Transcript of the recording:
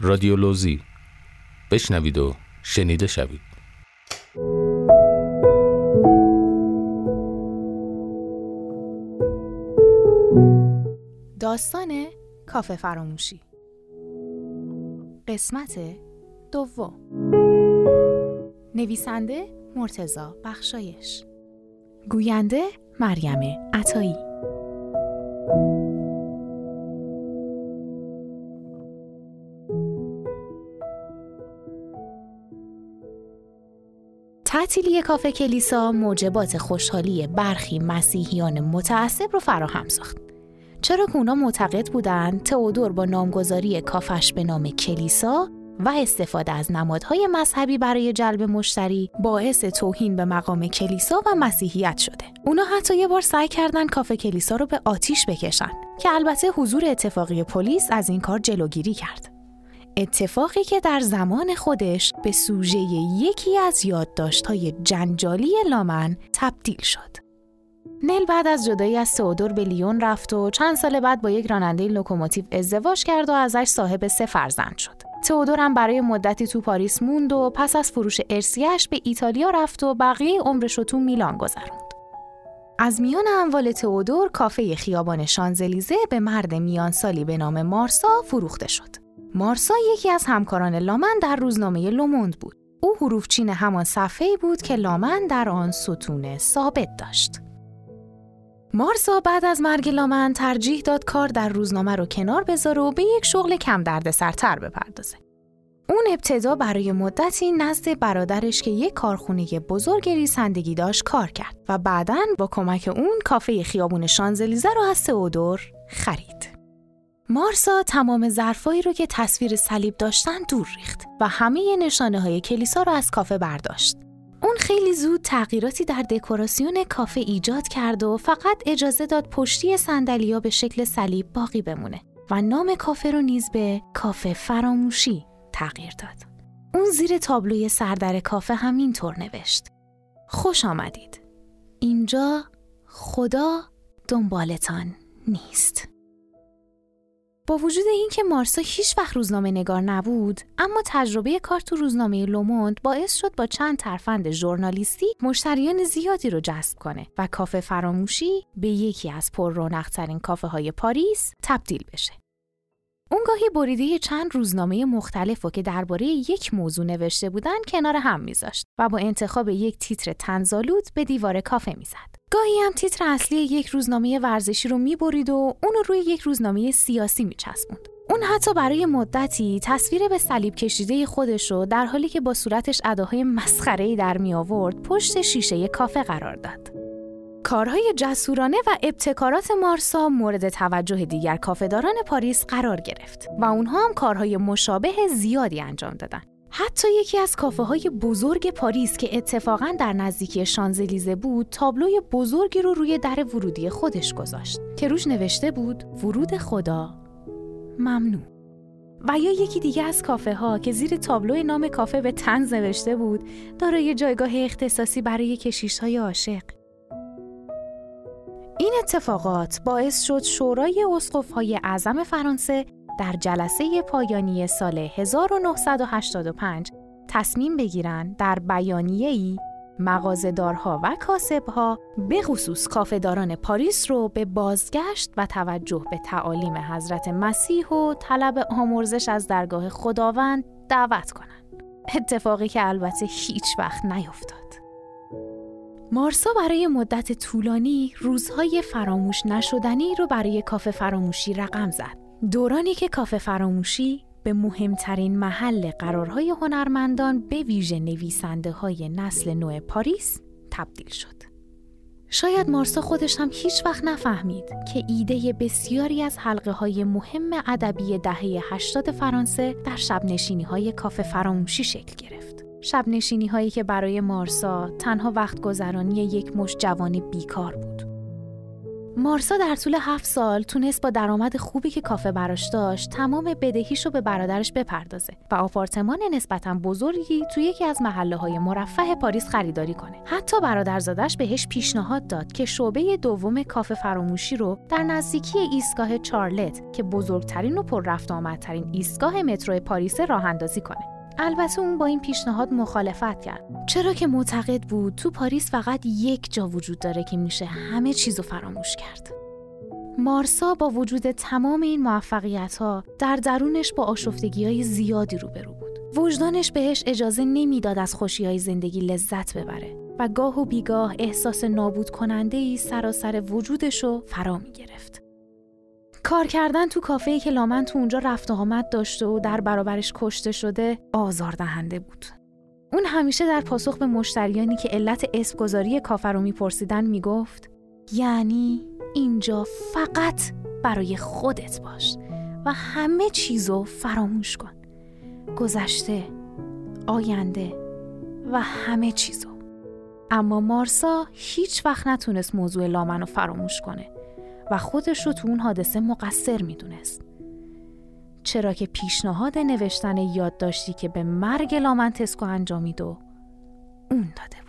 رادیولوژی بشنوید و شنیده شوید. داستان کافه فراموشی. قسمت دوم. نویسنده مرتزا بخشایش. گوینده مریم عطایی. تعطیلی کافه کلیسا موجبات خوشحالی برخی مسیحیان متعصب رو فراهم ساخت. چرا که اونا معتقد بودند تئودور با نامگذاری کافش به نام کلیسا و استفاده از نمادهای مذهبی برای جلب مشتری باعث توهین به مقام کلیسا و مسیحیت شده. اونا حتی یه بار سعی کردن کافه کلیسا رو به آتیش بکشن که البته حضور اتفاقی پلیس از این کار جلوگیری کرد. اتفاقی که در زمان خودش به سوژه یکی از یادداشت‌های جنجالی لامن تبدیل شد. نل بعد از جدایی از تئودور به لیون رفت و چند سال بعد با یک راننده لوکوموتیو ازدواج کرد و ازش صاحب سه فرزند شد. تئودور هم برای مدتی تو پاریس موند و پس از فروش ارثیه‌ش به ایتالیا رفت و بقیه عمرش رو تو میلان گذروند. از میان اموال تئودور کافه خیابان شانزلیزه به مرد میان سالی به نام مارسا فروخته شد. مارسا یکی از همکاران لامن در روزنامه لوموند بود. او حروفچین همان صفحه‌ای بود که لامن در آن ستون ثابت داشت. مارسا بعد از مرگ لامن ترجیح داد کار در روزنامه رو کنار بذاره و به یک شغل کم درد سرتر بپردازه. اون ابتدا برای مدتی نزد برادرش که یک کارخونه بزرگ ریسندگی داشت کار کرد و بعدا با کمک اون کافه خیابون شانزلیزه رو از تئودور خرید. مارسا تمام ظرفایی رو که تصویر صلیب داشتن دور ریخت و همه نشانه های کلیسا رو از کافه برداشت. اون خیلی زود تغییراتی در دکوراسیون کافه ایجاد کرد و فقط اجازه داد پشتی سندلیا به شکل صلیب باقی بمونه و نام کافه رو نیز به کافه فراموشی تغییر داد. اون زیر تابلوی سردر کافه همینطور نوشت. خوش آمدید. اینجا خدا دنبالتان نیست. با وجود اینکه مارسا هیچ وقت روزنامه نگار نبود اما تجربه کار تو روزنامه لوموند باعث شد با چند ترفند ژورنالیستی مشتریان زیادی رو جذب کنه و کافه فراموشی به یکی از پر رونقترین کافه های پاریس تبدیل بشه اون گاهی بریده چند روزنامه مختلف و که درباره یک موضوع نوشته بودن کنار هم میذاشت و با انتخاب یک تیتر تنزالود به دیوار کافه می‌زد. گاهی هم تیتر اصلی یک روزنامه ورزشی رو می‌برید و اون رو روی یک روزنامه سیاسی میچسبوند. اون حتی برای مدتی تصویر به صلیب کشیده خودش رو در حالی که با صورتش اداهای مسخره‌ای در می آورد پشت شیشه کافه قرار داد. کارهای جسورانه و ابتکارات مارسا مورد توجه دیگر کافهداران پاریس قرار گرفت و اونها هم کارهای مشابه زیادی انجام دادن. حتی یکی از کافه های بزرگ پاریس که اتفاقا در نزدیکی شانزلیزه بود تابلوی بزرگی رو روی در ورودی خودش گذاشت که روش نوشته بود ورود خدا. ممنوع و یا یکی دیگه از کافه ها که زیر تابلوی نام کافه به تنز نوشته بود دارای جایگاه اختصاصی برای کشیش های عاشق. این اتفاقات باعث شد شورای های اعظم فرانسه در جلسه پایانی سال 1985 تصمیم بگیرند در بیانیه‌ای مغازه‌دارها و کاسبها به خصوص کافهداران پاریس رو به بازگشت و توجه به تعالیم حضرت مسیح و طلب آمرزش از درگاه خداوند دعوت کنند. اتفاقی که البته هیچ وقت نیفتاد. مارسا برای مدت طولانی روزهای فراموش نشدنی رو برای کافه فراموشی رقم زد. دورانی که کافه فراموشی به مهمترین محل قرارهای هنرمندان به ویژه نویسنده های نسل نو پاریس تبدیل شد. شاید مارسا خودش هم هیچ وقت نفهمید که ایده بسیاری از حلقه های مهم ادبی دهه 80 فرانسه در شب های کافه فراموشی شکل گرفت. شب هایی که برای مارسا تنها وقت گذرانی یک مش جوان بیکار بود. مارسا در طول هفت سال تونست با درآمد خوبی که کافه براش داشت تمام بدهیش رو به برادرش بپردازه و آپارتمان نسبتا بزرگی توی یکی از محله های مرفه پاریس خریداری کنه. حتی برادرزادش بهش پیشنهاد داد که شعبه دوم کافه فراموشی رو در نزدیکی ایستگاه چارلت که بزرگترین و پر رفت آمدترین ایستگاه مترو پاریس راه اندازی کنه. البته اون با این پیشنهاد مخالفت کرد. چرا که معتقد بود تو پاریس فقط یک جا وجود داره که میشه همه چیزو فراموش کرد. مارسا با وجود تمام این موفقیت ها در درونش با آشفتگی های زیادی روبرو بود. وجدانش بهش اجازه نمی‌داد از خوشی های زندگی لذت ببره و گاه و بیگاه احساس نابود کننده ای سراسر وجودش رو فرا می گرفت. کار کردن تو کافه که لامن تو اونجا رفت و آمد داشته و در برابرش کشته شده آزاردهنده بود. اون همیشه در پاسخ به مشتریانی که علت اسمگذاری کافه رو میپرسیدن می‌گفت یعنی اینجا فقط برای خودت باش و همه چیزو فراموش کن. گذشته، آینده و همه چیزو. اما مارسا هیچ وقت نتونست موضوع لامن رو فراموش کنه و خودش رو تو اون حادثه مقصر می‌دونست. چرا که پیشنهاد نوشتن یادداشتی که به مرگ لامنتسکو انجامید و اون داده بود.